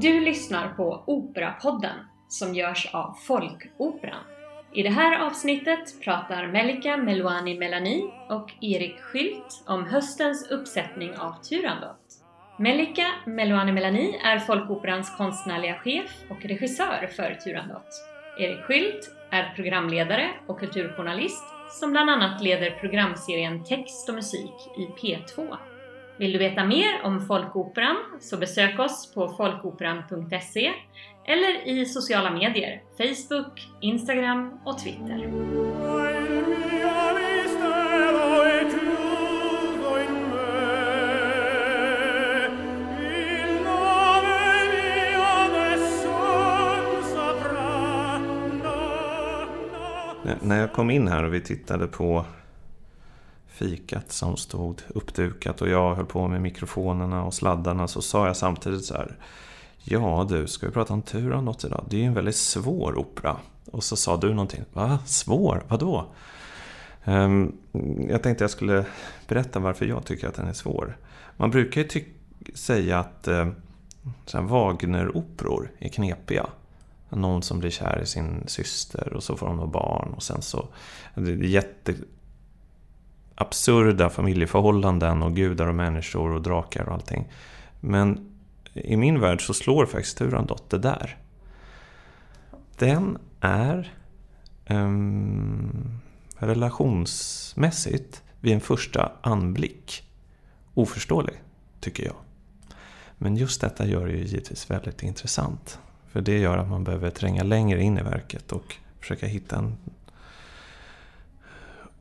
Du lyssnar på Operapodden som görs av Folkoperan. I det här avsnittet pratar Melika Meluani Melani och Erik Skylt om höstens uppsättning av Turandot. Melika Meluani Melani är Folkoperans konstnärliga chef och regissör för Turandot. Erik Skylt är programledare och kulturjournalist som bland annat leder programserien Text och musik i P2. Vill du veta mer om Folkoperan så besök oss på folkoperan.se eller i sociala medier, Facebook, Instagram och Twitter. När jag kom in här och vi tittade på fikat som stod uppdukat och jag höll på med mikrofonerna och sladdarna så sa jag samtidigt så här Ja du, ska vi prata om Turandot idag? Det är ju en väldigt svår opera. Och så sa du någonting. Va? Svår? Vadå? Um, jag tänkte jag skulle berätta varför jag tycker att den är svår. Man brukar ju säga att uh, Wagner-operor är knepiga. Någon som blir kär i sin syster och så får de barn och sen så... Det är jätte absurda familjeförhållanden och gudar och människor och drakar och allting. Men i min värld så slår faktiskt Turandot det där. Den är um, relationsmässigt vid en första anblick oförståelig, tycker jag. Men just detta gör det ju givetvis väldigt intressant. För det gör att man behöver tränga längre in i verket och försöka hitta en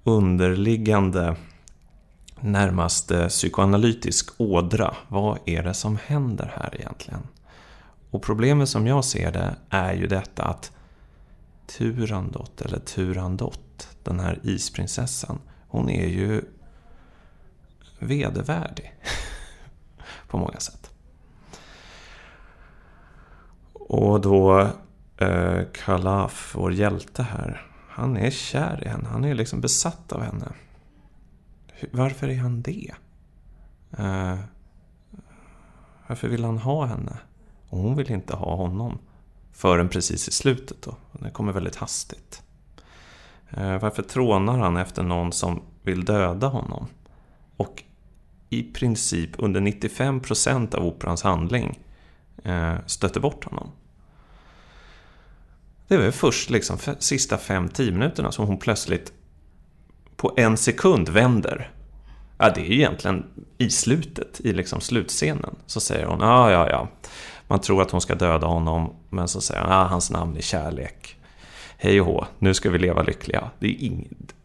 underliggande närmast eh, psykoanalytisk ådra. Vad är det som händer här egentligen? Och problemet som jag ser det är ju detta att Turandot, eller Turandot, den här isprinsessan, hon är ju vedervärdig. på många sätt. Och då eh, Kalaf, vår hjälte här, han är kär i henne. Han är liksom besatt av henne. Varför är han det? Uh, varför vill han ha henne? Och hon vill inte ha honom. Förrän precis i slutet då. Det kommer väldigt hastigt. Uh, varför trånar han efter någon som vill döda honom? Och i princip under 95% av operans handling uh, stöter bort honom. Det var först liksom sista 5-10 minuterna som hon plötsligt på en sekund vänder. Ja, det är ju egentligen i slutet, i liksom slutscenen. Så säger hon, ja, ja, ja. Man tror att hon ska döda honom, men så säger hon, ja, hans namn är kärlek. Hej och hå, nu ska vi leva lyckliga. Det är inget...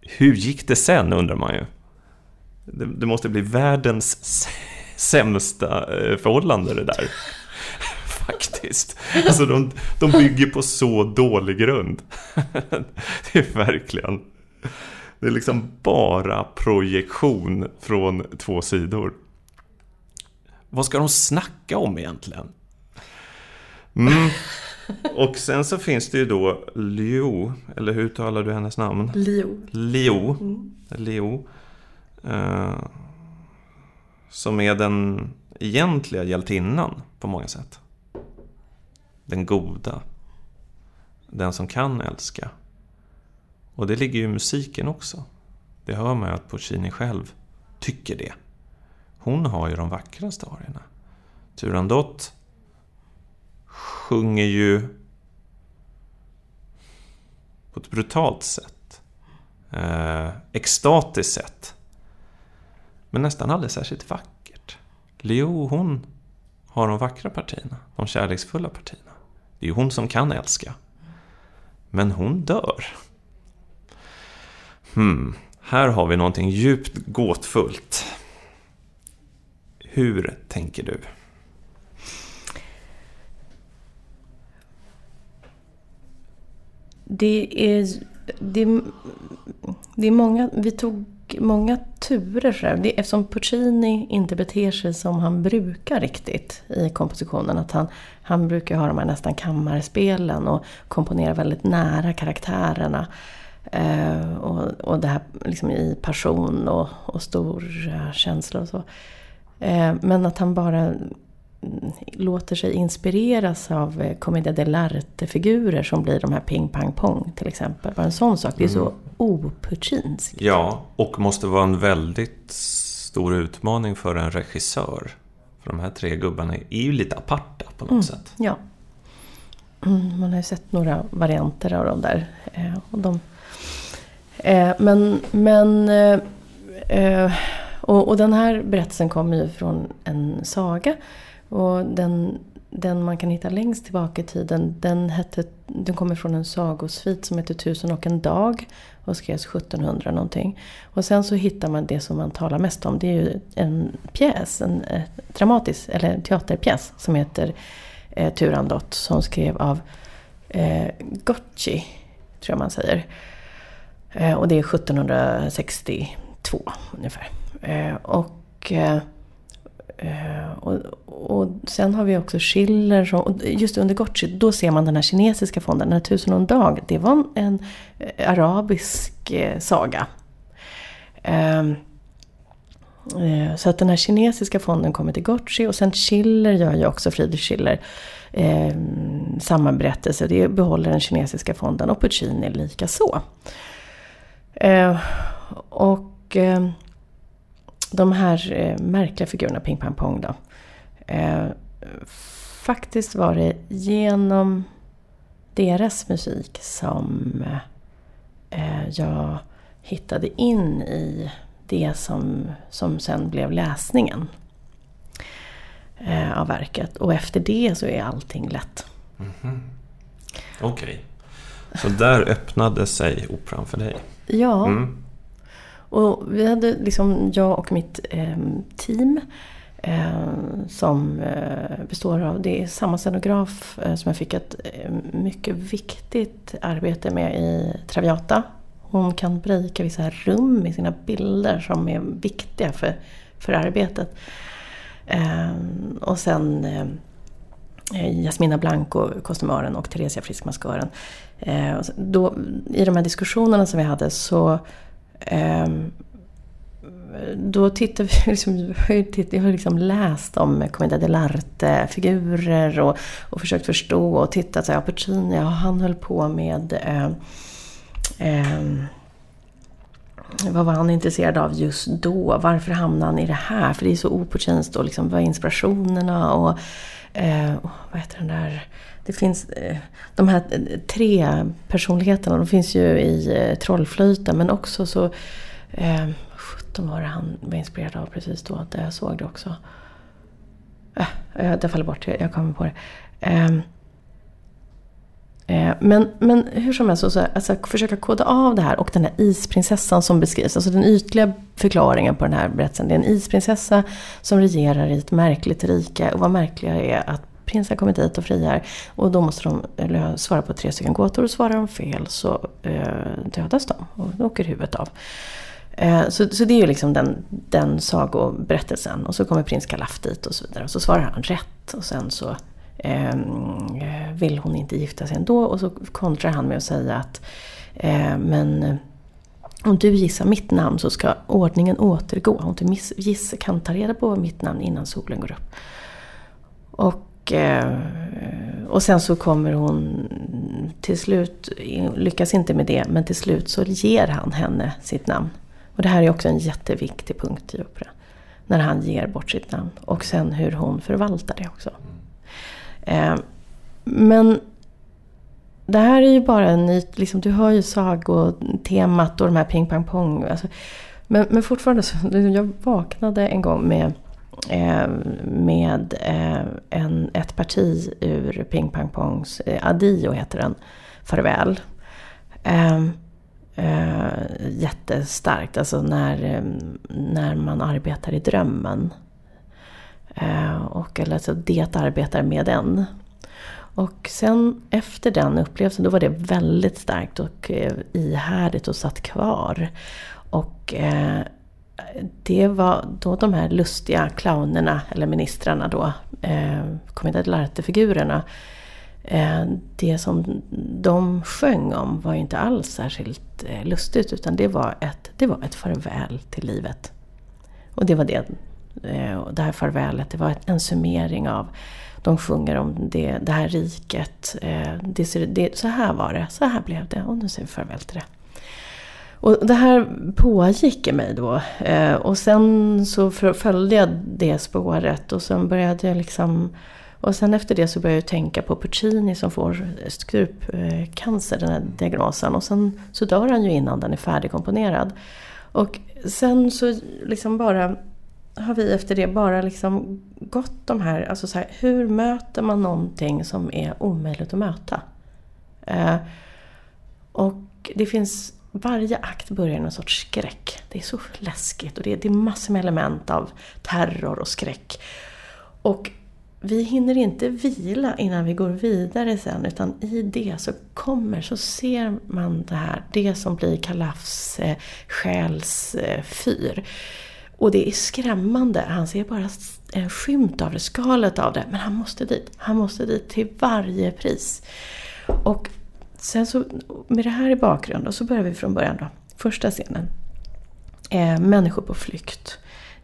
Hur gick det sen, undrar man ju. Det, det måste bli världens sämsta eh, förhållande det där. Faktiskt. Alltså de, de bygger på så dålig grund. Det är verkligen... Det är liksom bara projektion från två sidor. Vad ska de snacka om egentligen? Mm. Och sen så finns det ju då Liu, eller hur talar du hennes namn? Liu. Liu. Mm. Liu. Uh, som är den egentliga hjältinnan på många sätt. Den goda. Den som kan älska. Och det ligger ju i musiken också. Det hör man ju att Puccini själv tycker det. Hon har ju de vackraste arierna. Turandot sjunger ju på ett brutalt sätt. Eh, extatiskt sätt. Men nästan aldrig särskilt vackert. Leo, hon har de vackra partierna. De kärleksfulla partierna. Det är ju hon som kan älska. Men hon dör. Hmm, här har vi någonting djupt gåtfullt. Hur tänker du? Det är, det, det är många, vi tog många turer så eftersom Puccini inte beter sig som han brukar riktigt i kompositionen. Att han, han brukar ha de här nästan kammarspelen och komponera väldigt nära karaktärerna. Eh, och, och det här liksom i passion och, och stora eh, känslor och så. Eh, men att han bara låter sig inspireras av eh, commedia dell'arte-figurer som blir de här ping pang pong till exempel. Bara en sån sak. Det är så opuchinskt. Ja, och måste vara en väldigt stor utmaning för en regissör. För de här tre gubbarna är ju lite aparta på något sätt. Ja. Mm, man har ju sett några varianter av dem där. Eh, och de, eh, men men eh, och, och den här berättelsen kommer ju från en saga. Och den, den man kan hitta längst tillbaka i tiden, den, hette, den kommer från en sagosvit som heter Tusen och en dag. Och skrevs 1700 någonting. Och sen så hittar man det som man talar mest om. Det är ju en pjäs, en eh, dramatisk, eller en teaterpjäs som heter eh, Turandot. Som skrev av eh, Gocci, tror jag man säger. Eh, och det är 1762 ungefär. Eh, och, eh, Eh, och, och sen har vi också Schiller. Som, och just under Gotchi, då ser man den här kinesiska fonden. Den här Tusen och en dag, det var en, en eh, arabisk eh, saga. Ehm, så att den här kinesiska fonden kommer till Gotchi och sen Schiller gör ju också, Friedrich Schiller, eh, samma berättelse. Det behåller den kinesiska fonden och Puccini lika så. Eh, och eh, de här eh, märkliga figurerna, Ping Pang Pong då. Eh, faktiskt var det genom deras musik som eh, jag hittade in i det som, som sen blev läsningen eh, av verket. Och efter det så är allting lätt. Okej. Så där öppnade sig operan för dig. Ja. Mm. Och vi hade liksom, jag och mitt eh, team eh, som eh, består av, det är samma scenograf eh, som jag fick ett eh, mycket viktigt arbete med i Traviata. Hon kan breaka vissa rum i sina bilder som är viktiga för, för arbetet. Eh, och sen eh, eh, Jasmina Blanco, kostymören och Theresia Frisk, maskören. Eh, då, I de här diskussionerna som vi hade så Ehm, då tittade vi, liksom, jag har ju liksom läst om Commedia dell'arte-figurer och, och försökt förstå och tittat. så här, Puccini, ja, han höll på med eh, eh, vad var han intresserad av just då? Varför hamnade han i det här? För det är så opuccinskt och liksom, vad är inspirationerna? Och eh, oh, vad heter den där? Det finns eh, de här eh, tre personligheterna, de finns ju i eh, Trollflöjten men också så... Eh, 17 var det han var inspirerad av precis då, där jag såg det också. Äh, eh, det faller bort, jag, jag kommer på det. Ehm, eh, Men, men hur som helst, så, så, alltså, försöka koda av det här och den här isprinsessan som beskrivs. Alltså den ytliga förklaringen på den här berättelsen. Det är en isprinsessa som regerar i ett märkligt rike. Och vad märkliga är att prinsen kommer dit och friar. Och då måste de eller, svara på tre stycken gåtor. Och svarar de fel så eh, dödas de och då åker huvudet av. Eh, så, så det är ju liksom den, den sagoberättelsen. Och så kommer prins Kalaf dit och så vidare. Och så svarar han rätt. Och sen så ehm, eh, vill hon inte gifta sig ändå. Och så kontrar han med att säga att eh, men eh, om du gissar mitt namn så ska ordningen återgå. Om du miss, giss, kan ta reda på mitt namn innan solen går upp. Och, Eh, och sen så kommer hon till slut, lyckas inte med det, men till slut så ger han henne sitt namn. Och det här är också en jätteviktig punkt i operan. När han ger bort sitt namn. Och sen hur hon förvaltar det också. Eh, men det här är ju bara en ny, liksom, du hör ju sagotemat och de här ping pang pong. Alltså, men, men fortfarande så, jag vaknade en gång med, Ehm, med eh, en, ett parti ur ping pang pongs, eh, Adio heter den, Farväl. Eh, eh, jättestarkt, alltså när, eh, när man arbetar i drömmen. Eh, och eller alltså det arbetar med den. Och sen efter den upplevelsen, då var det väldigt starkt och eh, ihärdigt och satt kvar. Och eh, det var då de här lustiga clownerna, eller ministrarna då, eh, Commedia dell'arte-figurerna. Eh, det som de sjöng om var ju inte alls särskilt eh, lustigt utan det var, ett, det var ett farväl till livet. Och det var det Eh, det här farvälet, det var en summering av de sjunger om det, det här riket. Eh, det, det, så här var det, så här blev det och nu säger vi farväl till det. Och det här pågick i mig då. Eh, och sen så följde jag det spåret och sen började jag liksom och sen efter det så började jag tänka på Puccini som får strupcancer, den här diagnosen. Och sen så dör han ju innan den är färdigkomponerad. Och sen så liksom bara har vi efter det bara liksom gått de här, alltså så här, hur möter man någonting som är omöjligt att möta? Eh, och det finns, varje akt börjar i någon sorts skräck. Det är så läskigt och det är, det är massor med element av terror och skräck. Och vi hinner inte vila innan vi går vidare sen utan i det så kommer, så ser man det här, det som blir Kalafs eh, själs Eh, och det är skrämmande. Han ser bara en skymt av det, skalet av det. Men han måste dit. Han måste dit till varje pris. Och sen så, med det här i bakgrunden, så börjar vi från början då. Första scenen. Eh, människor på flykt.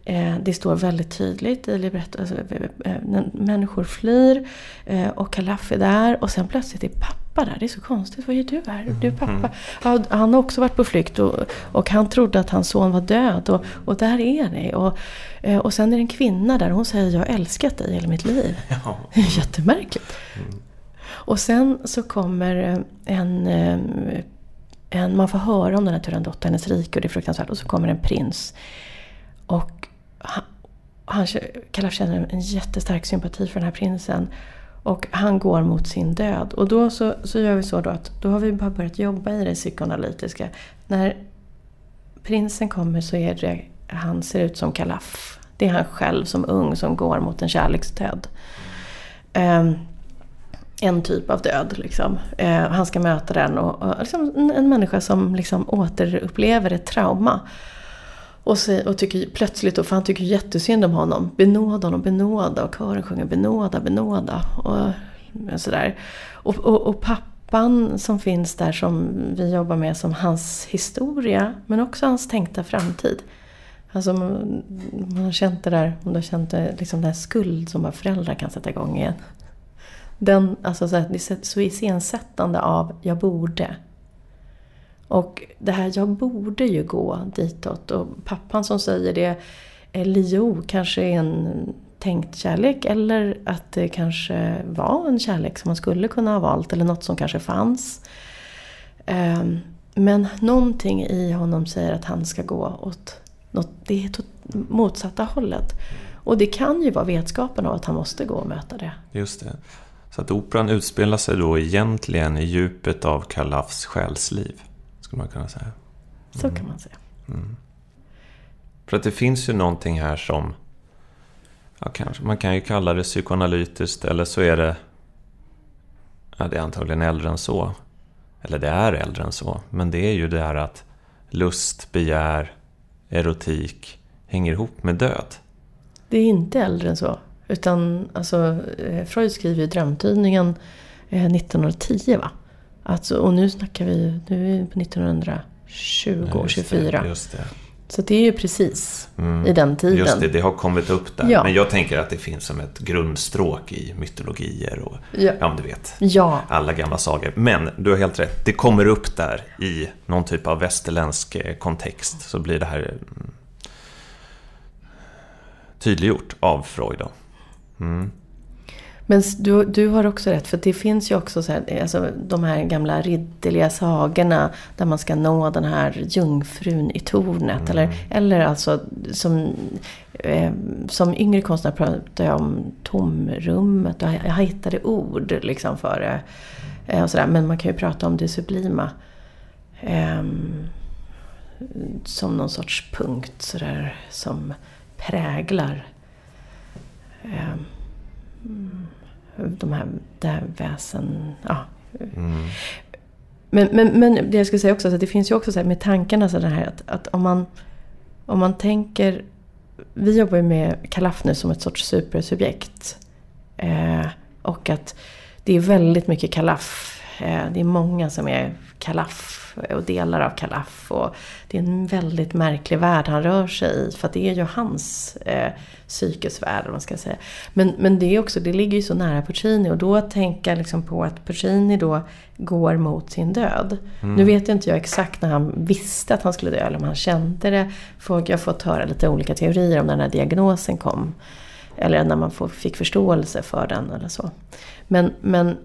Eh, det står väldigt tydligt i libretto. Alltså, eh, eh, människor flyr och Kalaf är där och sen plötsligt är pappa där. Det är så konstigt. Vad gör du här? Du är pappa. Mm. Ja, han har också varit på flykt och, och han trodde att hans son var död. Och, och där är ni. Och, och sen är det en kvinna där och hon säger jag har älskat dig hela mitt liv. Ja. Jättemärkligt. Mm. Och sen så kommer eh, en, eh, en... Man får höra om den här Turandot, hennes rike och det är fruktansvärt. Och så kommer en prins. Och han, han, Kalaf känner en jättestark sympati för den här prinsen. Och han går mot sin död. Och då så, så gör vi så då att då har vi bara börjat jobba i det psykoanalytiska. När prinsen kommer så är det, han ser ut som Kalaf. Det är han själv som ung som går mot en kärleksdöd. Um, en typ av död. Liksom. Eh, han ska möta den och, och liksom en, en människa som liksom återupplever ett trauma. Och, så, och tycker plötsligt då, för han tycker jättesynd om honom. Benåda honom, benåda. Och kören sjunger benåda, benåda. Och sådär. Och, och, och pappan som finns där som vi jobbar med som hans historia. Men också hans tänkta framtid. Alltså man, man har känt det där, man har känt det, liksom den här skuld som bara föräldrar kan sätta igång igen. Den, alltså så, här, så iscensättande av jag borde. Och det här, jag borde ju gå ditåt. Och pappan som säger det, eh, Lio kanske är en tänkt kärlek eller att det kanske var en kärlek som man skulle kunna ha valt eller något som kanske fanns. Ehm, men någonting i honom säger att han ska gå åt något, det motsatta hållet. Och det kan ju vara vetskapen av att han måste gå och möta det. Just det. Så att operan utspelar sig då egentligen i djupet av Kalafs själsliv skulle man kunna säga. Mm. Så kan man säga. Mm. För att det finns ju någonting här som... Ja, kanske, man kan ju kalla det psykoanalytiskt eller så är det... Ja, det är antagligen äldre än så. Eller det är äldre än så. Men det är ju det här att lust, begär, erotik hänger ihop med död. Det är inte äldre än så. Utan alltså, eh, Freud skriver i Drömtidningen 1910 eh, va? Alltså, och nu snackar vi, nu är vi på 1920 och 24. Det, just det. Så det är ju precis mm. i den tiden. Just det, det har kommit upp där. Ja. Men jag tänker att det finns som ett grundstråk i mytologier och ja, ja du vet, ja. alla gamla sagor. Men du har helt rätt, det kommer upp där i någon typ av västerländsk eh, kontext. Så blir det här mm, tydliggjort av Freud. Då. Mm. Men du, du har också rätt, för det finns ju också så här, alltså, de här gamla ridderliga sagorna där man ska nå den här jungfrun i tornet. Mm. Eller, eller alltså som, eh, som yngre konstnär pratar jag om tomrummet och jag, jag hittade ord liksom för det. Eh, och så där. Men man kan ju prata om det sublima. Eh, som någon sorts punkt sådär som präglar. Eh, de här, det här väsen... Ja. Mm. Men, men, men det jag skulle säga också, att det finns ju också så med tankarna så här att, att om, man, om man tänker... Vi jobbar ju med Kalaf nu som ett sorts supersubjekt. Eh, och att det är väldigt mycket Kalaf det är många som är kalaff och delar av kalaff. Och det är en väldigt märklig värld han rör sig i. För det är ju hans eh, psykesvärld, man ska säga. Men, men det, är också, det ligger ju så nära Puccini. Och då tänka liksom på att Puccini då går mot sin död. Mm. Nu vet jag inte jag exakt när han visste att han skulle dö, eller om han kände det. jag har fått höra lite olika teorier om när den här diagnosen kom. Eller när man fick förståelse för den eller så. Men, men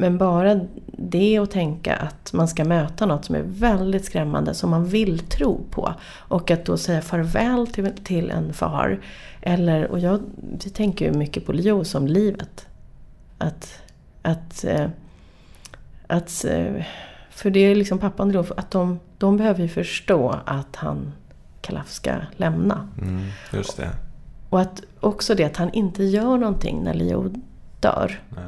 men bara det att tänka att man ska möta något som är väldigt skrämmande, som man vill tro på. Och att då säga farväl till, till en far. Eller, och jag tänker ju mycket på Leo som livet. Att, att, eh, att, eh, för det är liksom pappan då, att de, de behöver ju förstå att han Kalaf ska lämna. Mm, just det. Och att också det att han inte gör någonting när Leo dör. Nej.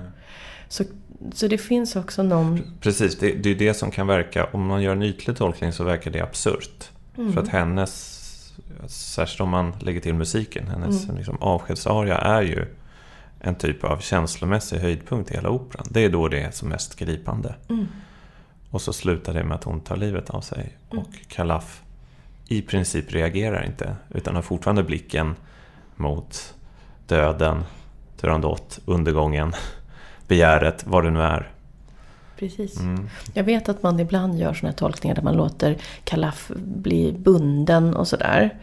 Så så det finns också någon... Precis, det, det är det som kan verka, om man gör en ytlig tolkning så verkar det absurt. Mm. För att hennes, särskilt om man lägger till musiken, hennes mm. liksom, avskedsaria är ju en typ av känslomässig höjdpunkt i hela operan. Det är då det är som mest gripande. Mm. Och så slutar det med att hon tar livet av sig. Mm. Och Kalaf i princip reagerar inte, utan har fortfarande blicken mot döden, Turandot, undergången begäret, vad det nu är. Precis. Mm. Jag vet att man ibland gör sådana här tolkningar där man låter Kalaf bli bunden och sådär.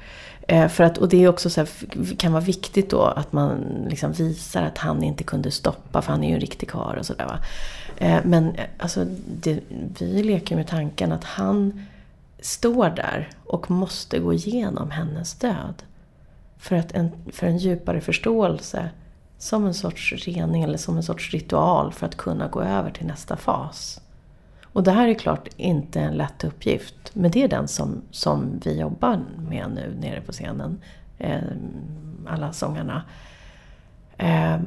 Eh, för att, och det är också så här, kan vara viktigt då att man liksom visar att han inte kunde stoppa, för han är ju en riktig karl och sådär. Eh, men eh, alltså, det, vi leker med tanken att han står där och måste gå igenom hennes död. För, att en, för en djupare förståelse som en sorts rening eller som en sorts ritual för att kunna gå över till nästa fas. Och det här är klart inte en lätt uppgift, men det är den som, som vi jobbar med nu nere på scenen. Eh, alla sångarna. Eh,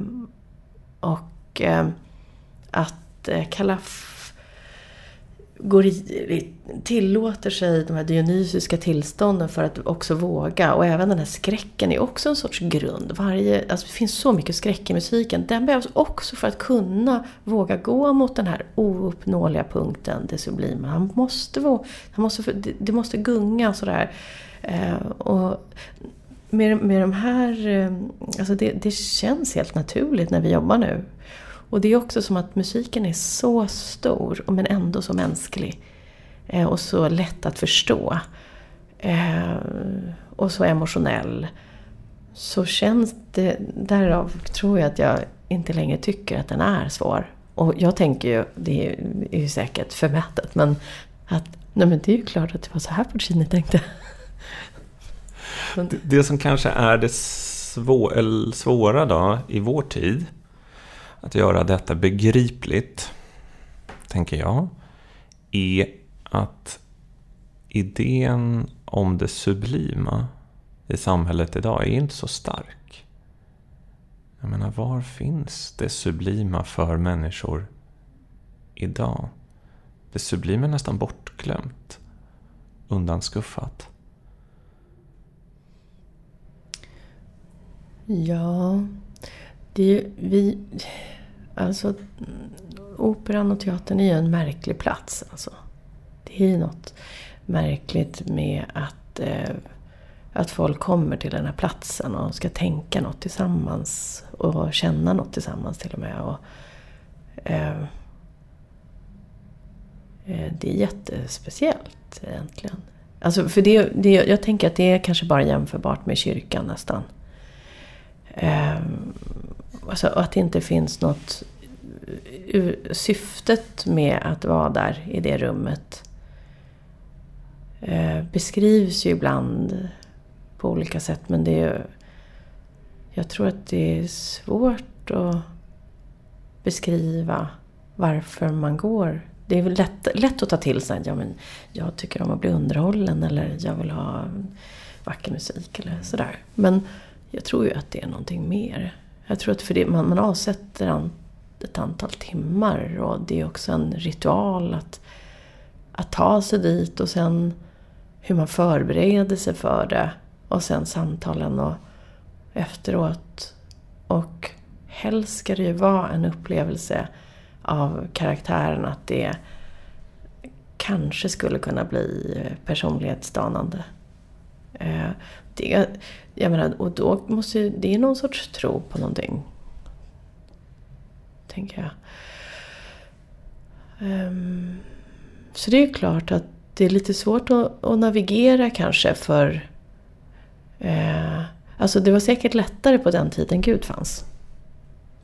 och eh, att eh, går i, tillåter sig de här dionysiska tillstånden för att också våga. Och även den här skräcken är också en sorts grund. Varje, alltså det finns så mycket skräck i musiken. Den behövs också för att kunna våga gå mot den här ouppnåeliga punkten, det sublima. Han måste, han måste, det måste gunga sådär. Eh, och med, med de här, eh, alltså det, det känns helt naturligt när vi jobbar nu. Och det är också som att musiken är så stor men ändå så mänsklig. Eh, och så lätt att förstå. Eh, och så emotionell. Så känns det, därav tror jag att jag inte längre tycker att den är svår. Och jag tänker ju, det är ju säkert förmätet, men att nej men det är ju klart att det var så här Puccini tänkte. det, det som kanske är det svå, svåra då i vår tid att göra detta begripligt, tänker jag, är att idén om det sublima i samhället idag är inte så stark. Jag menar, var finns det sublima för människor idag? Det sublima är nästan bortglömt, undanskuffat. Ja, det är, ju vi, Alltså, operan och teatern är ju en märklig plats. Alltså. Det är ju något märkligt med att, eh, att folk kommer till den här platsen och ska tänka något tillsammans och känna något tillsammans till och med. Och, eh, eh det är jättespeciellt egentligen. Alltså, för det, det, jag tänker att det är kanske bara jämförbart med kyrkan nästan. Eh, alltså att det inte finns något eh, syftet med att vara där i det rummet eh, beskrivs ju ibland på olika sätt men det är jag tror att det är svårt att beskriva varför man går. Det är lätt, lätt att ta till sig ja, men jag tycker om att bli underhållen eller jag vill ha vacker musik eller sådär. Men jag tror ju att det är någonting mer. Jag tror att för det, man, man avsätter ett antal timmar och det är också en ritual att, att ta sig dit och sen hur man förbereder sig för det och sen samtalen och efteråt. Och helst ska det ju vara en upplevelse av karaktären att det kanske skulle kunna bli personlighetsdanande. Eh, det, jag menar, och då måste det är någon sorts tro på någonting. Tänker jag. Um, så det är ju klart att det är lite svårt att, att navigera kanske för... Eh, alltså det var säkert lättare på den tiden Gud fanns.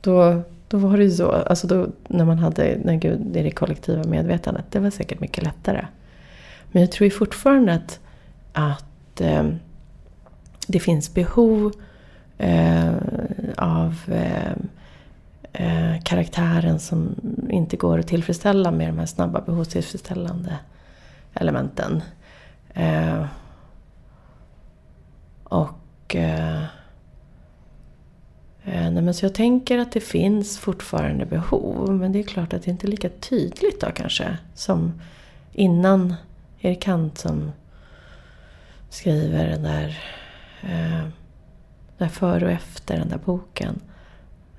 Då, då var det ju så, alltså då, när man hade när Gud, i det kollektiva medvetandet, det var säkert mycket lättare. Men jag tror ju fortfarande att, att eh, det finns behov eh, av eh, eh, karaktären som inte går att tillfredsställa med de här snabba behovstillfredsställande elementen. Eh, och... Eh, eh, nej men så jag tänker att det finns fortfarande behov, men det är klart att det inte är lika tydligt då kanske som innan Erik Kant som skriver den där, eh, där före och efter den där boken.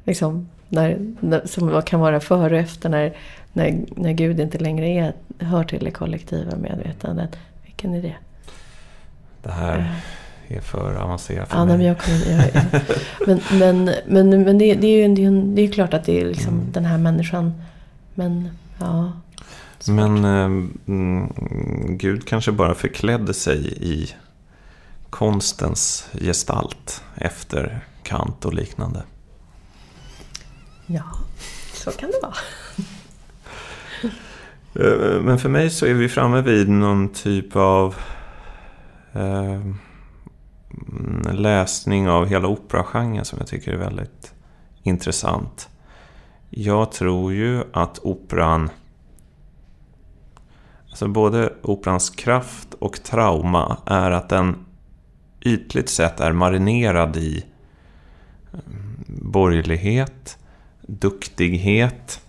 Liksom, när, när, som kan vara före och efter när, när, när Gud inte längre är, hör till det kollektiva medvetandet. Vilken är det? Det här är för avancerat för ja, mig. Men, jag, jag, jag, men, men, men, men det, det, är ju det är, det är klart att det är liksom mm. den här människan. Men ja. Svårt. Men eh, Gud kanske bara förklädde sig i konstens gestalt efter Kant och liknande. Ja, så kan det vara. Eh, men för mig så är vi framme vid någon typ av eh, läsning av hela operagenren som jag tycker är väldigt intressant. Jag tror ju att operan Alltså både operans kraft och trauma är att den ytligt sett är marinerad i eh, borgerlighet, duktighet,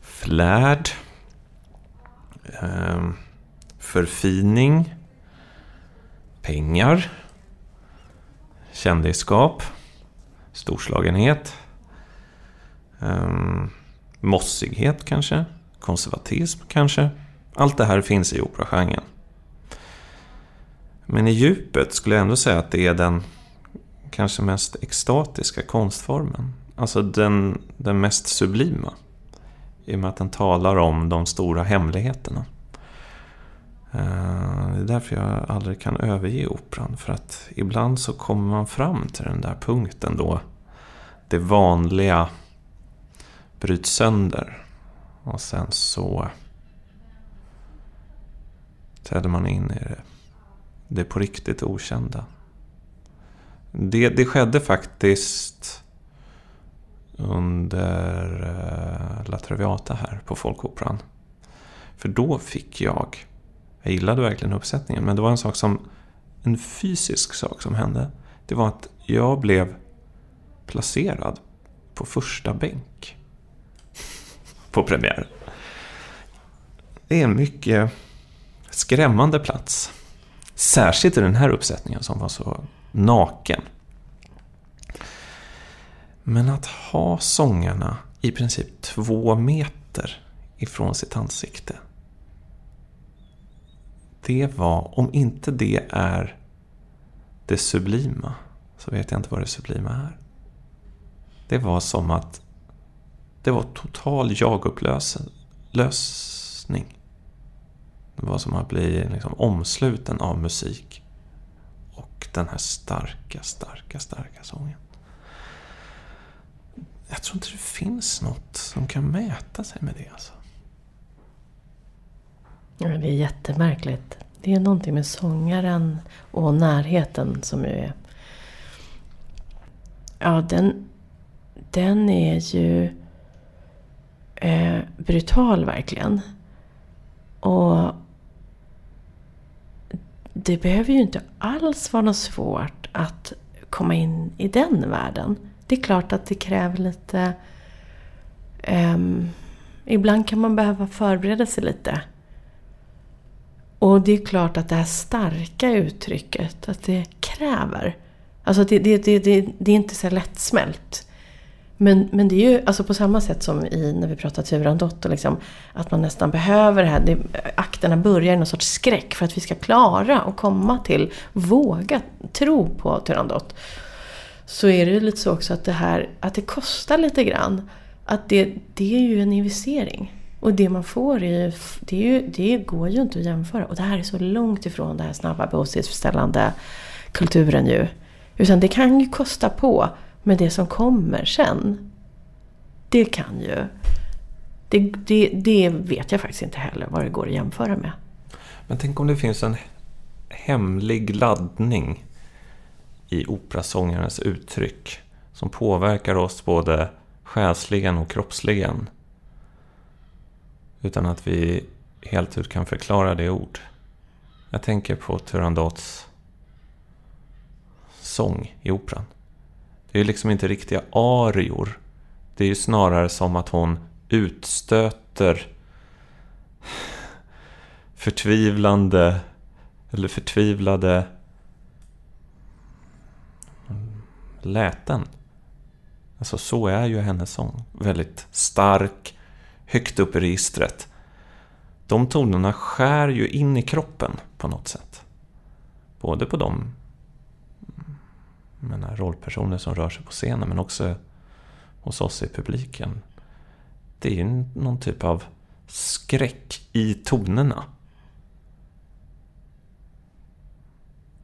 flärd, eh, förfining, pengar, kändisskap, storslagenhet, eh, mossighet kanske, konservatism kanske. Allt det här finns i operagenren. Men i djupet skulle jag ändå säga att det är den kanske mest extatiska konstformen. Alltså den, den mest sublima. I och med att den talar om de stora hemligheterna. Eh, det är därför jag aldrig kan överge operan. För att ibland så kommer man fram till den där punkten då det vanliga bryts sönder. Och sen så träder man in i det, det på riktigt okända. Det, det skedde faktiskt under eh, La Traviata här på Folkoperan. För då fick jag, jag gillade verkligen uppsättningen, men det var en sak som, en fysisk sak som hände. Det var att jag blev placerad på första bänk på premiär. Det är en mycket skrämmande plats. Särskilt i den här uppsättningen som var så naken. Men att ha sångarna i princip två meter ifrån sitt ansikte. Det var, om inte det är det sublima, så vet jag inte vad det sublima är. Det var som att det var total jagupplösning. Det var som att bli liksom omsluten av musik. Och den här starka, starka, starka sången. Jag tror inte det finns något som kan mäta sig med det. Alltså. Ja, det är jättemärkligt. Det är någonting med sångaren och närheten som ju är... Ja, den, den är ju eh, brutal verkligen. Och det behöver ju inte alls vara något svårt att komma in i den världen. Det är klart att det kräver lite... Um, ibland kan man behöva förbereda sig lite. Och det är klart att det här starka uttrycket, att det kräver. Alltså det, det, det, det, det är inte så lättsmält. Men, men det är ju alltså på samma sätt som i, när vi pratar Turandot, liksom, att man nästan behöver det här. Det, akterna börjar i någon sorts skräck för att vi ska klara och komma till, våga tro på Turandot. Så är det ju lite så också att det här, att det kostar lite grann. Att det, det är ju en investering. Och det man får är ju, det, är ju, det går ju inte att jämföra. Och det här är så långt ifrån den här snabba behovstillfredsställande kulturen ju. Utan det kan ju kosta på. Men det som kommer sen, det kan ju... Det, det, det vet jag faktiskt inte heller vad det går att jämföra med. Men tänk om det finns en hemlig laddning i operasångarens uttryck som påverkar oss både själsligen och kroppsligen utan att vi helt ut kan förklara det ord. Jag tänker på Turandots sång i operan. Det är liksom inte riktiga arior. Det är ju snarare som att hon utstöter förtvivlande eller förtvivlade läten. Alltså så är ju hennes sång. Väldigt stark, högt upp i registret. De tonerna skär ju in i kroppen på något sätt. Både på de menar, rollpersoner som rör sig på scenen men också hos oss i publiken. Det är ju någon typ av skräck i tonerna.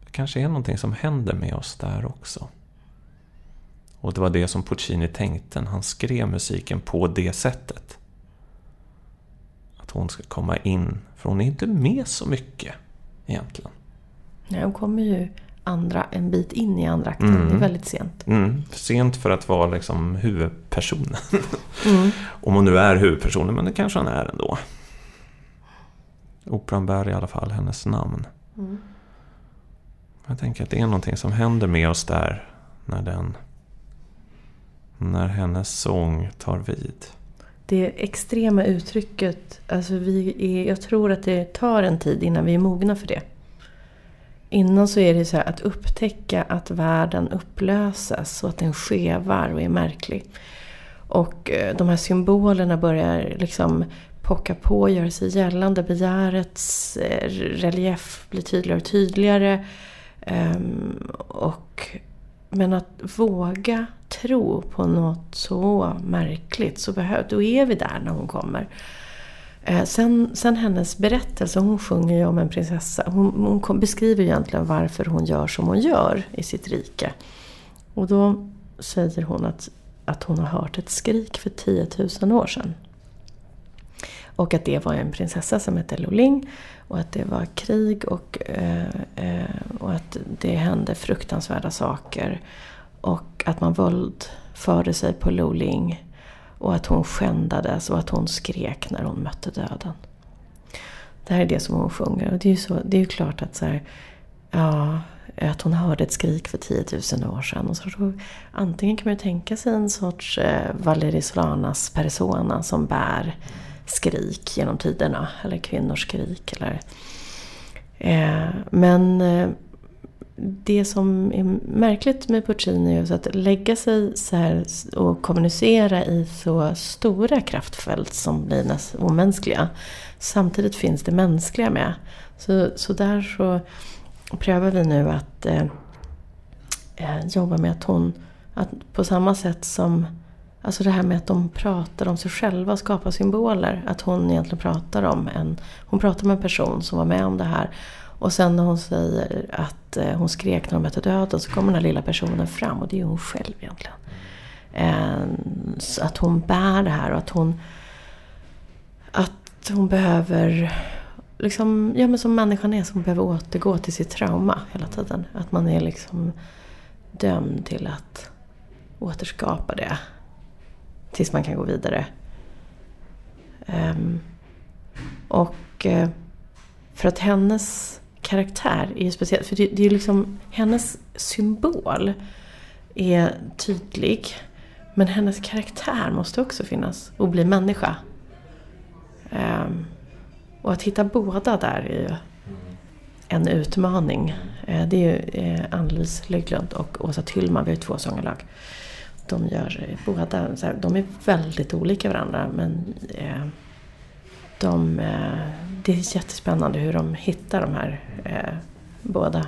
Det kanske är någonting som händer med oss där också. Och det var det som Puccini tänkte när han skrev musiken på det sättet. Att hon ska komma in, för hon är inte med så mycket egentligen. Nej, hon kommer ju andra, en bit in i andra akten. Mm. Det är väldigt sent. Mm. Sent för att vara liksom huvudpersonen. Mm. Om hon nu är huvudpersonen, men det kanske han är ändå. Operan bär i alla fall hennes namn. Mm. Jag tänker att det är någonting som händer med oss där när den när hennes sång tar vid. Det extrema uttrycket, alltså vi är, jag tror att det tar en tid innan vi är mogna för det. Innan så är det så att upptäcka att världen upplöses och att den skevar och är märklig. Och eh, de här symbolerna börjar liksom pocka på, göra sig gällande. Begärets eh, relief blir tydligare och tydligare. Ehm, och, men att våga tro på något så märkligt, så behöv, då är vi där när hon kommer. Eh, sen, sen hennes berättelse, hon sjunger ju om en prinsessa. Hon, hon beskriver egentligen varför hon gör som hon gör i sitt rike. Och då säger hon att, att hon har hört ett skrik för 10 000 år sedan. Och att det var en prinsessa som hette Loling. Och att det var krig och, eh, eh, och att det hände fruktansvärda saker. Och att man våldförde sig på Loling och att hon skändades och att hon skrek när hon mötte döden. Det här är det som hon sjunger. Och det är ju, så, det är ju klart att så här, ja, att hon hörde ett skrik för 10 000 år sedan. Och så då, antingen kan man ju tänka sig en sorts eh, Valerie Solanas persona som bär skrik genom tiderna. Eller kvinnors skrik. Eller, eh, men eh, det som är märkligt med Puccini är att lägga sig så här och kommunicera i så stora kraftfält som blir nästan omänskliga. Samtidigt finns det mänskliga med. Så, så där så prövar vi nu att eh, eh, jobba med att hon, att på samma sätt som Alltså det här med att de pratar om sig själva och skapar symboler. Att hon egentligen pratar om en, hon pratar med en person som var med om det här. Och sen när hon säger att eh, hon skrek när de mötte döden så kommer den här lilla personen fram och det är ju hon själv egentligen. Ehm, så att hon bär det här och att hon, att hon behöver, liksom, ja men som människan är, så hon behöver återgå till sitt trauma hela tiden. Att man är liksom dömd till att återskapa det tills man kan gå vidare. Ehm, och eh, för att hennes karaktär är ju speciell. För det, det är liksom, hennes symbol är tydlig. Men hennes karaktär måste också finnas och bli människa. Um, och att hitta båda där är ju en utmaning. Uh, det är ju eh, uh, Ann-Louise Löglund och Åsa Tyllman, vi har ju två sångerlag. de gör båda, så här, de är väldigt olika varandra men uh, de, eh, det är jättespännande hur de hittar de här eh, båda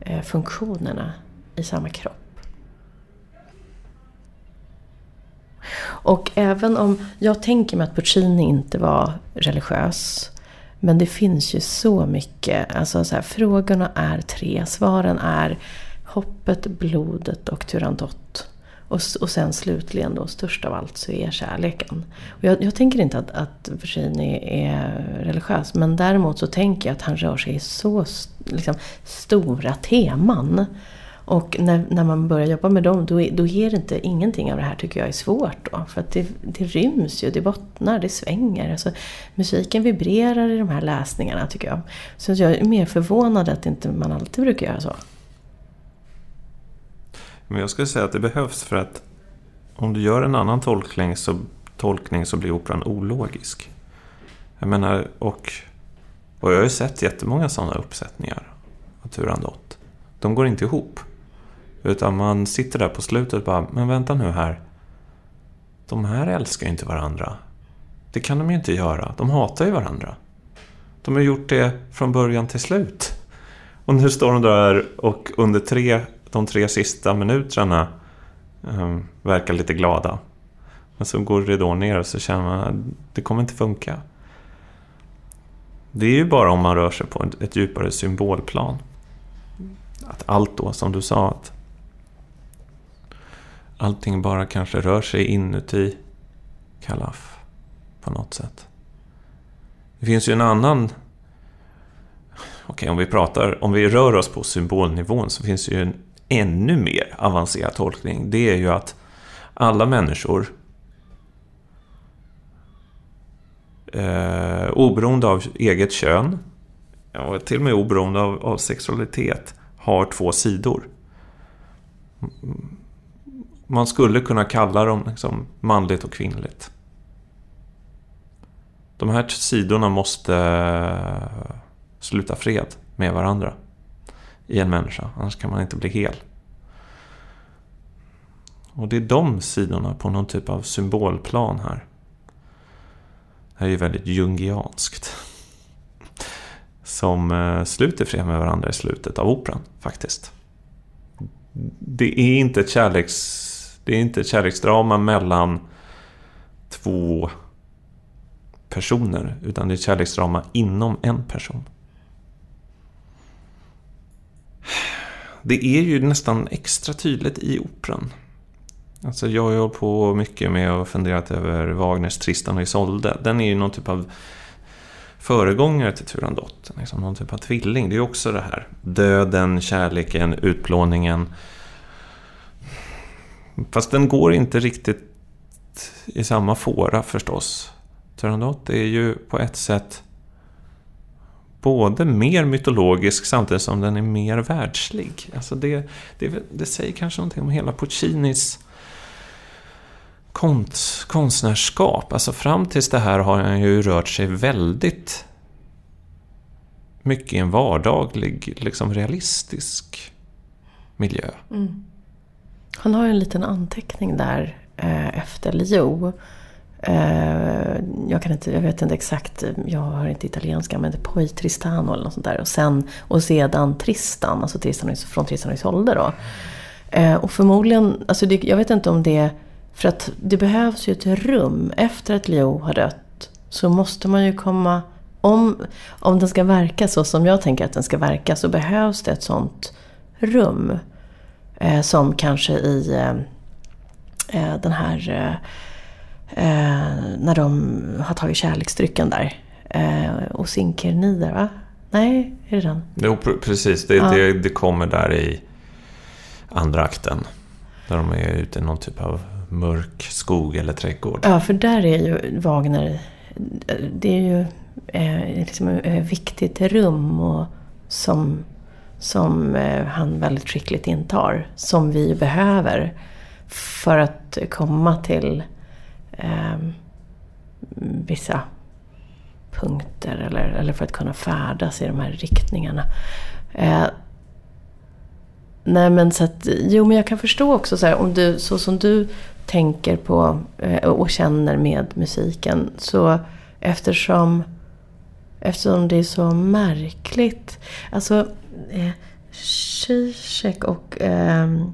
eh, funktionerna i samma kropp. Och även om jag tänker mig att Puccini inte var religiös. Men det finns ju så mycket. Alltså så här, frågorna är tre. Svaren är hoppet, blodet och Turandot. Och, och sen slutligen då, störst av allt, så är kärleken. Och jag, jag tänker inte att, att Virginie är religiös. Men däremot så tänker jag att han rör sig i så liksom, stora teman. Och när, när man börjar jobba med dem, då, då ger inte ingenting av det här tycker jag är svårt. Då, för att det, det ryms ju, det bottnar, det svänger. Alltså, musiken vibrerar i de här läsningarna tycker jag. Så jag är mer förvånad att inte man alltid brukar göra så. Men jag skulle säga att det behövs för att om du gör en annan tolkning så, tolkning så blir operan ologisk. Jag menar, och, och jag har ju sett jättemånga sådana uppsättningar av Turandot. De går inte ihop. Utan man sitter där på slutet och bara, men vänta nu här. De här älskar ju inte varandra. Det kan de ju inte göra. De hatar ju varandra. De har gjort det från början till slut. Och nu står de där och under tre, de tre sista minuterna um, verkar lite glada. Men så går ridån ner och så känner man att det kommer inte funka. Det är ju bara om man rör sig på ett djupare symbolplan. Att allt då, som du sa, att allting bara kanske rör sig inuti Kalaf på något sätt. Det finns ju en annan... Okej, okay, om vi pratar, om vi rör oss på symbolnivån så finns det ju en ännu mer avancerad tolkning. Det är ju att alla människor eh, oberoende av eget kön och till och med oberoende av, av sexualitet har två sidor man skulle kunna kalla dem liksom manligt och kvinnligt. De här sidorna måste sluta fred med varandra i en människa, annars kan man inte bli hel. Och det är de sidorna på någon typ av symbolplan här. Det här är ju väldigt jungianskt. Som eh, sluter fred med varandra i slutet av operan, faktiskt. Det är inte ett kärleks det är inte ett kärleksdrama mellan två personer, utan det är ett kärleksdrama inom en person. Det är ju nästan extra tydligt i operan. Alltså jag har ju hållit på mycket med och funderat över Wagners Tristan och Isolde. Den är ju någon typ av föregångare till Turandot. Liksom någon typ av tvilling. Det är ju också det här. Döden, kärleken, utplåningen. Fast den går inte riktigt i samma fåra förstås. Turandot är ju på ett sätt både mer mytologisk samtidigt som den är mer världslig. Alltså det, det, det säger kanske någonting om hela Puccinis konst, konstnärskap. Alltså fram tills det här har han ju rört sig väldigt mycket i en vardaglig, liksom realistisk miljö. Mm. Han har ju en liten anteckning där eh, efter Leo. Eh, jag, kan inte, jag vet inte exakt, jag har inte italienska, men det Poi Tristano eller något sånt där. Och, sen, och sedan Tristan, alltså Tristan från Tristan och Isolde då. Eh, och förmodligen, alltså det, jag vet inte om det, för att det behövs ju ett rum. Efter att Leo har dött så måste man ju komma, om, om den ska verka så som jag tänker att den ska verka så behövs det ett sånt rum. Eh, som kanske i eh, eh den här eh, när de har tagit kärleksdrycken där. Eh, och Sinkernidar, va? Nej, är det den? Jo, precis. Det, ja. det, det, kommer där i andra akten. Där de är ute i någon typ av mörk skog eller trädgård. Ja, för där är ju Wagner... Det är ju eh, liksom ett viktigt rum och som som eh, han väldigt skickligt intar. Som vi behöver för att komma till eh, vissa punkter eller, eller för att kunna färdas i de här riktningarna. Eh, nej men så att, jo men jag kan förstå också så här, om du, så som du tänker på eh, och känner med musiken. Så eftersom, eftersom det är så märkligt. Alltså eh, Zizek och ehm,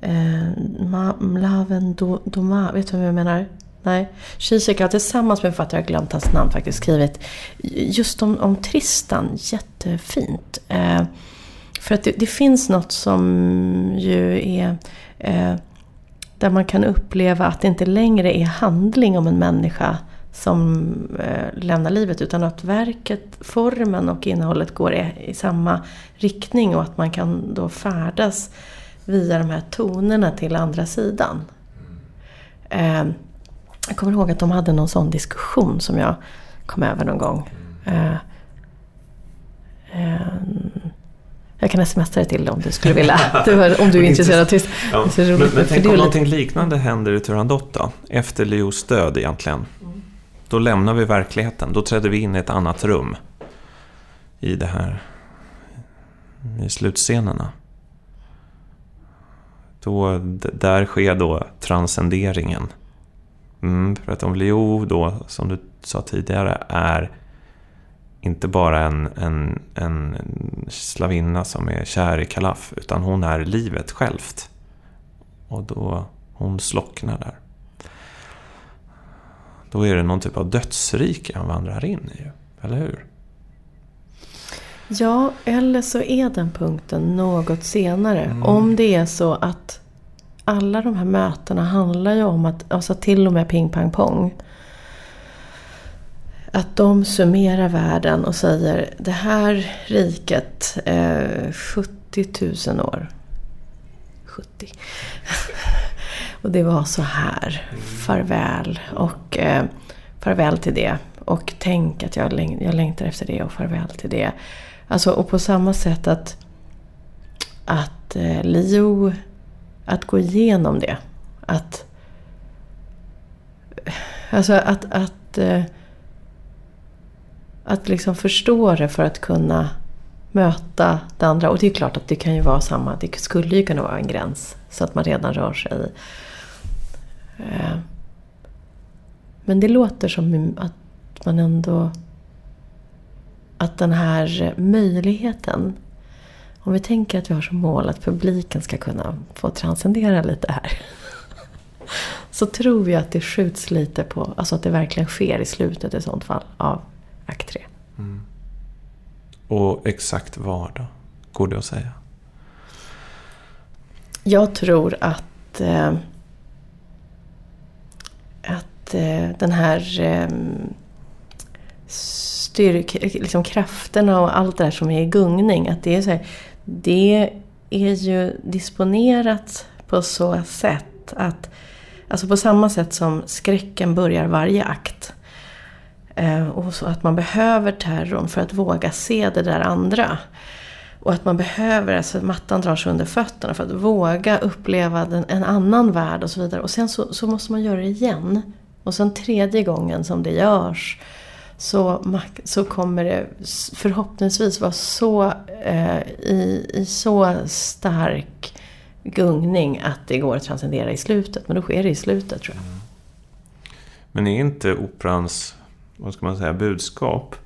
eh, eh, Mlaven Doma, vet du vad jag menar? Nej. Zizek har tillsammans med författare, jag har glömt hans namn faktiskt, skrivit just om, om Tristan jättefint. Eh, för att det, det, finns något som ju är eh, där man kan uppleva att det inte längre är handling om en människa som eh, lämnar livet utan att verket, formen och innehållet går i, i, samma riktning och att man kan då färdas via de här tonerna till andra sidan. Eh, jag kommer ihåg att de hade någon sån diskussion som jag kom över någon gång. Eh, eh jag kan smsa det till dig om du skulle vilja. om du är intresserad tyst. Ja. Men, men tänk om lite... någonting liknande händer i Turandot då? Efter Leos död egentligen. Mm. Då lämnar vi verkligheten. Då träder vi in i ett annat rum. I det här... I slutscenerna. Då, där sker då transcenderingen. Mm, för att om Leo då, som du sa tidigare, är inte bara en, en, en slavinna som är kär i Kalaf, utan hon är livet självt. Och då hon slocknar där. Då är det någon typ av dödsrike han vandrar in i, eller hur? Ja, eller så är den punkten något senare. Mm. Om det är så att alla de här mötena handlar ju om att, alltså till och med ping pang pong att de summerar världen och säger det här riket, eh, 70 000 år. 70. och det var så här. Farväl och eh, farväl till det. Och tänk att jag, läng jag längtar efter det och farväl till det. Alltså, och på samma sätt att, att eh, Leo, att gå igenom det. Att, alltså att, att eh, att liksom förstå det för att kunna möta det andra. Och det är klart att det kan ju vara samma, det skulle ju kunna vara en gräns. Så att man redan rör sig. Eh, men det låter som att man ändå... Att den här möjligheten. Om vi tänker att vi har som mål att publiken ska kunna få transcendera lite här. Så tror vi att det skjuts lite på, alltså att det verkligen sker i slutet i sånt fall av akt 3. Mm. Och exakt var då? Går det att säga? Jag tror att, eh, att eh, den här eh, styrk, liksom krafterna och allt det där som är i gungning. Att det, är så här, det är ju disponerat på så sätt att Alltså på samma sätt som skräcken börjar varje akt eh, och så att man behöver terrorn för att våga se det där andra. Och att man behöver, alltså mattan drar sig under fötterna för att våga uppleva den, en annan värld och så vidare. Och sen så, så, måste man göra det igen. Och sen tredje gången som det görs så, så kommer det förhoppningsvis vara så eh, i, i så stark gungning att det går att transcendera i slutet. Men då sker det i slutet tror jag. Mm. Men är inte operans vad ska man säga, budskap.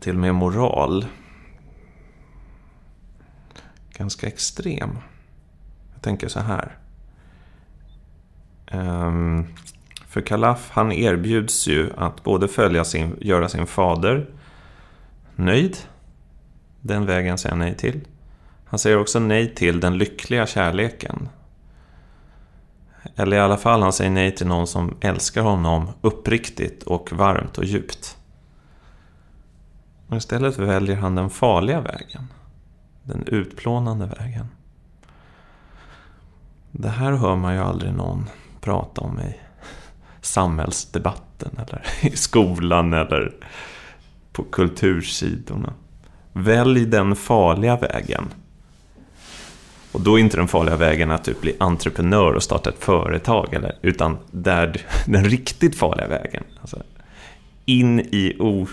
Till och med moral. Ganska extrem. Jag tänker så här. Um, för Kalaf, han erbjuds ju att både följa sin, göra sin fader nöjd. Den vägen säger han nej till. Han säger också nej till den lyckliga kärleken. Eller i alla fall, han säger nej till någon som älskar honom uppriktigt och varmt och djupt. Och istället väljer han den farliga vägen. Den utplånande vägen. Det här hör man ju aldrig någon prata om i samhällsdebatten eller i skolan eller på kultursidorna. Välj den farliga vägen. Och då är inte den farliga vägen att typ bli entreprenör och starta ett företag, eller, utan där, den riktigt farliga vägen. Alltså, in i o,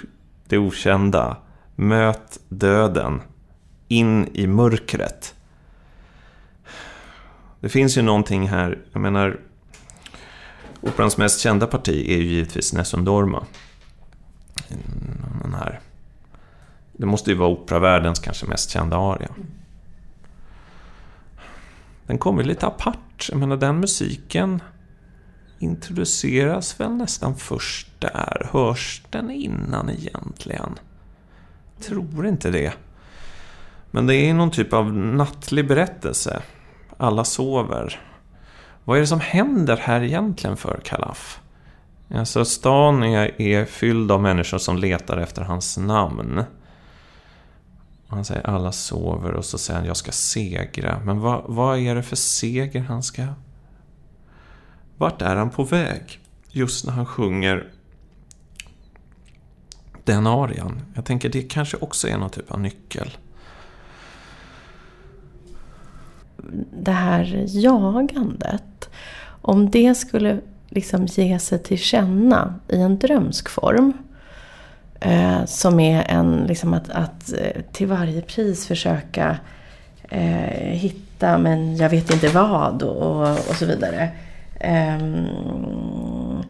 det okända, möt döden in i mörkret. Det finns ju någonting här, jag menar, operans mest kända parti är ju givetvis Nessun Dorma. Den här. Det måste ju vara operavärldens kanske mest kända aria. Den kommer lite apart. Jag menar, den musiken introduceras väl nästan först där. Hörs den innan egentligen? Tror inte det. Men det är någon typ av nattlig berättelse. Alla sover. Vad är det som händer här egentligen för Kalaf? Alltså stan är, är fylld av människor som letar efter hans namn. Han säger alla sover och så säger han jag ska segra. Men vad, vad är det för seger han ska... Vart är han på väg? Just när han sjunger den arian. Jag tänker det kanske också är någon typ av nyckel. Det här jagandet. Om det skulle liksom ge sig till känna i en drömsk form. Eh, som är en, liksom att, att eh, till varje pris försöka eh, hitta, men jag vet inte vad och, och så vidare. Ehm,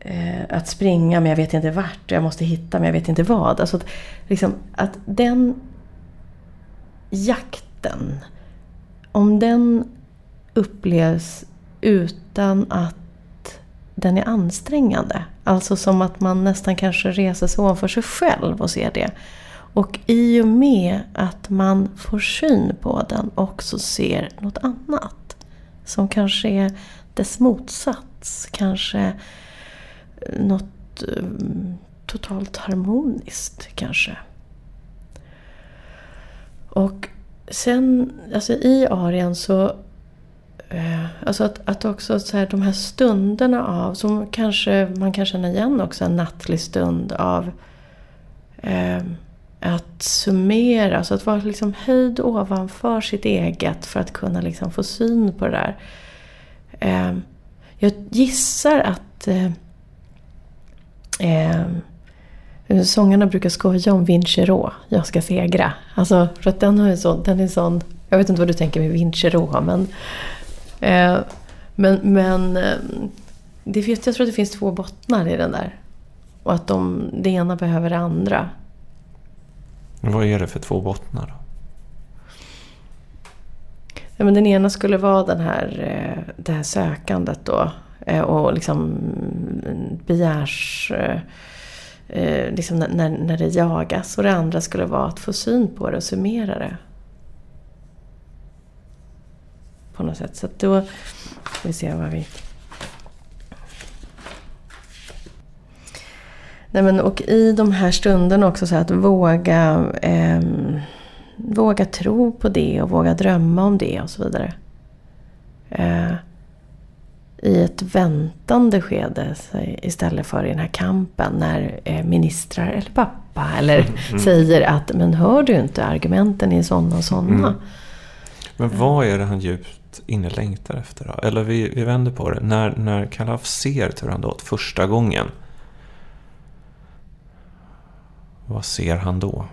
eh, att springa, men jag vet inte vart. Jag måste hitta, men jag vet inte vad. Alltså att, liksom, att den jakten, om den upplevs utan att den är ansträngande. Alltså som att man nästan kanske reser sig ovanför sig själv och ser det. Och i och med att man får syn på den också ser något annat. Som kanske är dess motsats. Kanske något eh, totalt harmoniskt kanske. Och sen, alltså i arian så eh, alltså att, att också så här, de här stunderna av, som kanske man kan känna igen också, en nattlig stund av eh, att summera, alltså att vara liksom höjd ovanför sitt eget för att kunna liksom få syn på det där. Eh, jag gissar att eh, eh, sångarna brukar skoja om Vincero, jag ska segra. Alltså, för att den, har ju så, den är sån, jag vet inte vad du tänker med Vincero, men Eh, men men eh, det, jag tror att det finns två bottnar i den där. Och att de, det ena behöver det andra. Vad är det för två bottnar då? Ja, men den ena skulle vara den här, eh, det här sökandet då. Och liksom begärs... Eh, liksom när, när det jagas. Och det andra skulle vara att få syn på det och summera det. på något sätt. Så då ska vi se vad vi... Nej, men, och i de här stunderna också så att våga, eh, våga tro på det och våga drömma om det och så vidare. Eh, i ett väntande skede istället för i den här kampen när eh, ministrar eller pappa eller mm. säger att men hör du inte argumenten är sådana och sådana. Mm. Men vad är det han djupt inne längtar efter? Då? Eller vi, vi vänder på det. När, när Kalaf ser Turandot första gången. Vad ser han då?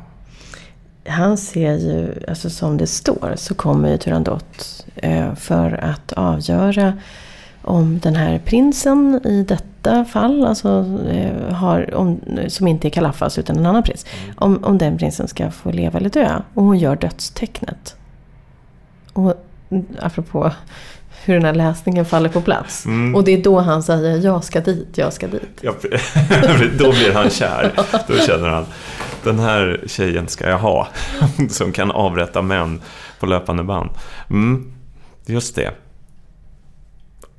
Han ser ju, alltså som det står, så kommer ju Turandot eh, för att avgöra om den här prinsen i detta fall, alltså, eh, har, om, som inte är Kalafas utan en annan prins, mm. om, om den prinsen ska få leva eller dö. Och hon gör dödstecknet. Och apropå hur den här läsningen faller på plats. Mm. Och det är då han säger jag ska dit, jag ska dit. Ja, då blir han kär. Då känner han, den här tjejen ska jag ha. Som kan avrätta män på löpande band. Mm, just det.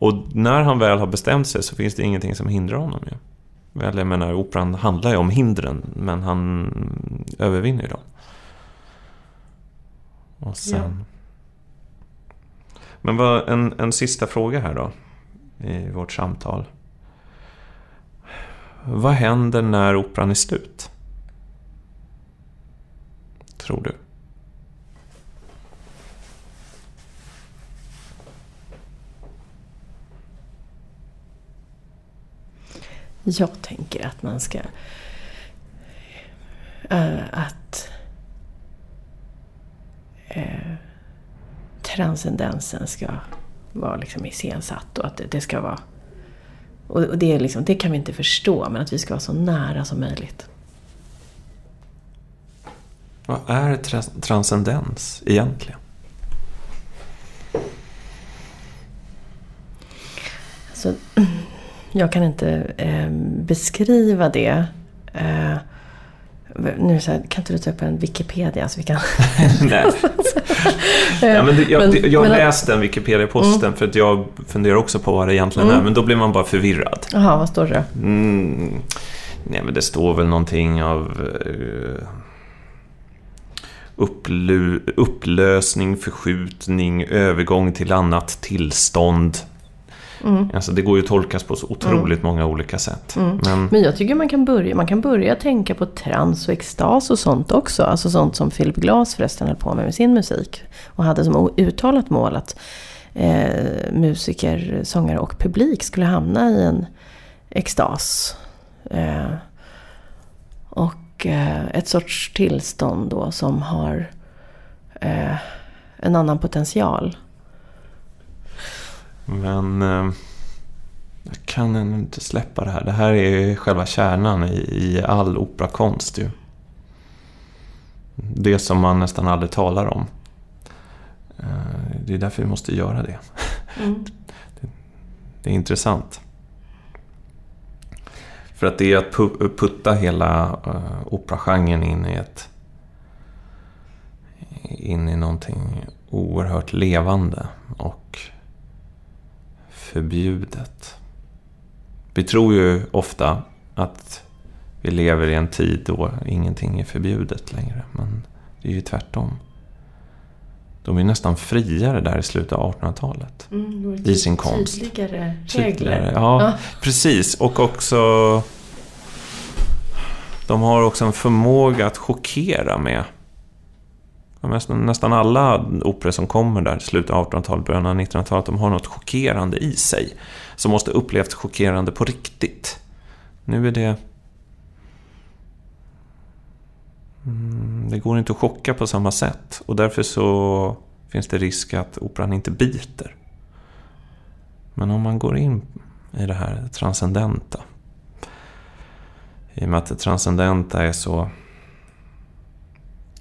Och när han väl har bestämt sig så finns det ingenting som hindrar honom ju. Väl, jag menar, operan handlar ju om hindren, men han övervinner ju dem. Och sen... Ja. Men vad, en, en sista fråga här då. I vårt samtal. Vad händer när operan är slut? Tror du? Jag tänker att man ska... Äh, att eh, transcendensen ska vara liksom iscensatt och att det, det ska vara... Och, och det, är liksom, det kan vi inte förstå, men att vi ska vara så nära som möjligt. Vad är tra- transcendens egentligen? Alltså, jag kan inte eh, beskriva det. Eh, nu så här, kan inte du ta upp en Wikipedia så vi kan... Nej. ja, men det, jag Men- det, jag men- läst den Wikipedia-posten för att jag funderar också på vad det egentligen Mm. är. Men då blir man bara förvirrad. Jaha, vad står det? Mm, nej, men det står väl någonting av eh, upplu- upplösning, förskjutning, övergång till annat tillstånd. Mm. Alltså, det går ju att tolkas på så otroligt många olika sätt. Men Men jag tycker man kan börja, man kan börja tänka på trans och extas och sånt också. Alltså sånt som Philip Glass förresten höll på med med sin musik. Och hade som uttalat mål att eh, musiker, sångare och publik skulle hamna i en extas. Eh, och eh, ett sorts tillstånd då som har eh, en annan potential. Men eh, jag kan ännu inte släppa det här. Det här är själva kärnan i, i all operakonst ju. Det som man nästan aldrig talar om. Eh, Det är därför vi måste göra det. Det är intressant. För att det är att pu- putta hela uh, operagenren in i ett... In i någonting oerhört levande och förbjudet. Vi tror ju ofta att vi lever i en tid då ingenting är förbjudet längre. Men det är ju tvärtom. De är nästan friare där i slutet av 1800-talet. I sin konst. Tydligare Tydligare. regler. Ja, Ja. precis. Och också... De har också en förmåga att chockera med. Ja, Nästan, nästan alla operor som kommer där i slutet av 1800-talet, början av 1900-talet, de har något chockerande i sig. Som måste upplevts chockerande på riktigt. Nu är det... Mm, det går inte att chocka på samma sätt. Och därför så finns det risk att operan inte biter. Men om man går in i det här transcendenta. I och med att det transcendenta är så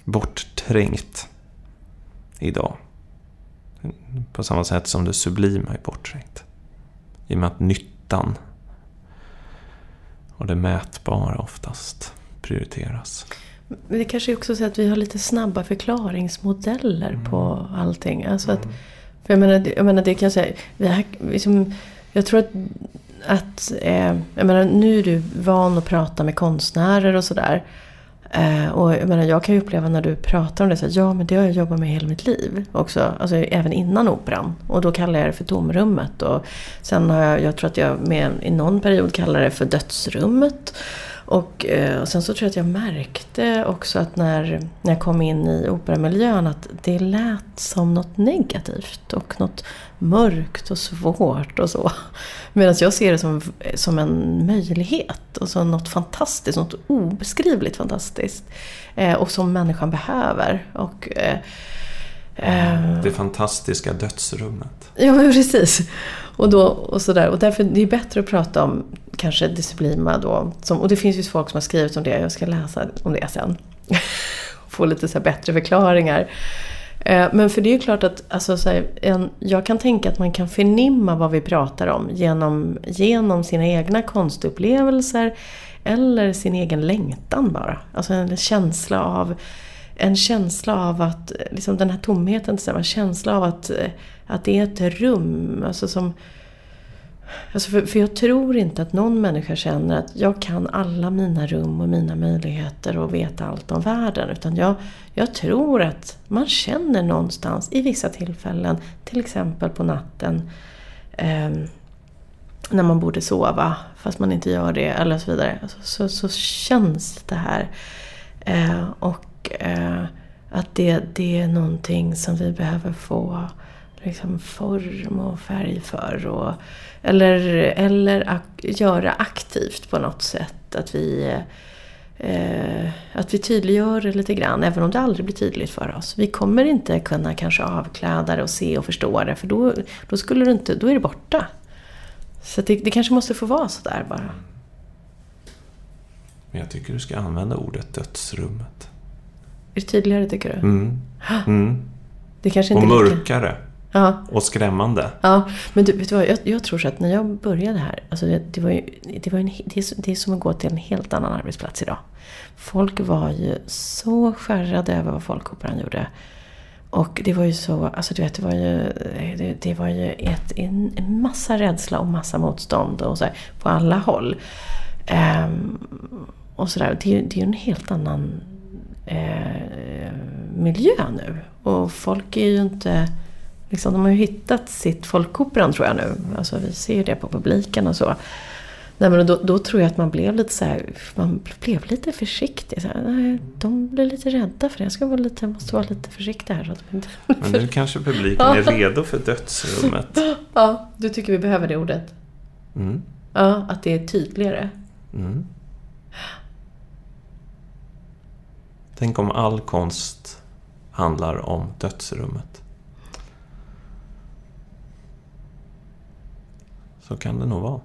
bortträngt idag. På samma sätt som det sublima är bortträngt. I och med att nyttan och det mätbara oftast prioriteras. Men det kanske är också så att vi har lite snabba förklaringsmodeller på allting. Alltså att, för jag, menar, jag menar, det kan jag säga. Vi har, liksom, jag tror att, att eh, jag menar, nu är du van att prata med konstnärer och sådär. Eh, och jag menar, jag kan ju uppleva när du pratar om det så här, ja men det har jag jobbat med hela mitt liv också. Alltså även innan operan. Och då kallar jag det för tomrummet. Och sen har jag, jag tror att jag med, i någon period kallar det för dödsrummet. Och, eh, och sen så tror jag att jag märkte också att när, när jag kom in i operamiljön att det lät som något negativt och något mörkt och svårt och så. Medan jag ser det som, som en möjlighet och som något fantastiskt, något obeskrivligt fantastiskt. Eh, och som människan behöver. Och, eh, eh, Det fantastiska dödsrummet. Ja, men precis. Och, då, och, sådär. och därför det är bättre att prata om kanske det då. Som, och det finns ju folk som har skrivit om det. Jag ska läsa om det sen. Få lite så här bättre förklaringar. Eh, men för det är ju klart att alltså, så här, en, jag kan tänka att man kan förnimma vad vi pratar om genom, genom sina egna konstupplevelser eller sin egen längtan bara. Alltså en känsla av en känsla av att, liksom den här tomheten, en känsla av att, eh, att det är ett rum. Alltså som, alltså för, för jag tror inte att någon människa känner att jag kan alla mina rum och mina möjligheter och vet allt om världen. Utan jag, jag tror att man känner någonstans i vissa tillfällen, till exempel på natten, eh, när man borde sova fast man inte gör det eller så vidare. Alltså, så, så känns det här. Eh, och eh, att det, det är någonting som vi behöver få liksom, form och färg för. Och, eller eller ak- göra aktivt på något sätt. Att vi, eh, att vi tydliggör det lite grann, även om det aldrig blir tydligt för oss. Vi kommer inte kunna kanske avkläda det och se och förstå det, för då, då, skulle det inte, då är det borta. Så det, det kanske måste få vara sådär bara. Men jag tycker du ska använda ordet dödsrummet. Är det tydligare tycker du? Mm. Mm. Det kanske Och inte lika- mörkare. Ja, Och skrämmande. Ja, men du, vet du vad? Jag, jag tror så att när jag började här, alltså det, det, var ju, det, var en, det, är, det är som att gå till en helt annan arbetsplats idag. Folk var ju så skärrade över vad Folkoperan gjorde. Och det var ju så, alltså du vet, det var ju, det, det var ju ett, en, en massa rädsla och massa motstånd och så här, på alla håll. Ehm, och sådär, det, det är ju en helt annan eh, miljö nu. Och folk är ju inte... Liksom, de har ju hittat sitt folkoperan tror jag nu. Alltså, vi ser ju det på publiken och så. Nej, men då, då tror jag att man blev lite så här, man blev lite försiktig. Så här, nej, de blir lite rädda för det. Jag ska vara lite, måste vara lite försiktig här. Så att inte... Men nu kanske publiken är redo för dödsrummet. Ja, du tycker vi behöver det ordet? Mm. Ja, att det är tydligare. Mm. Tänk om all konst handlar om dödsrummet. Så kan det nog vara.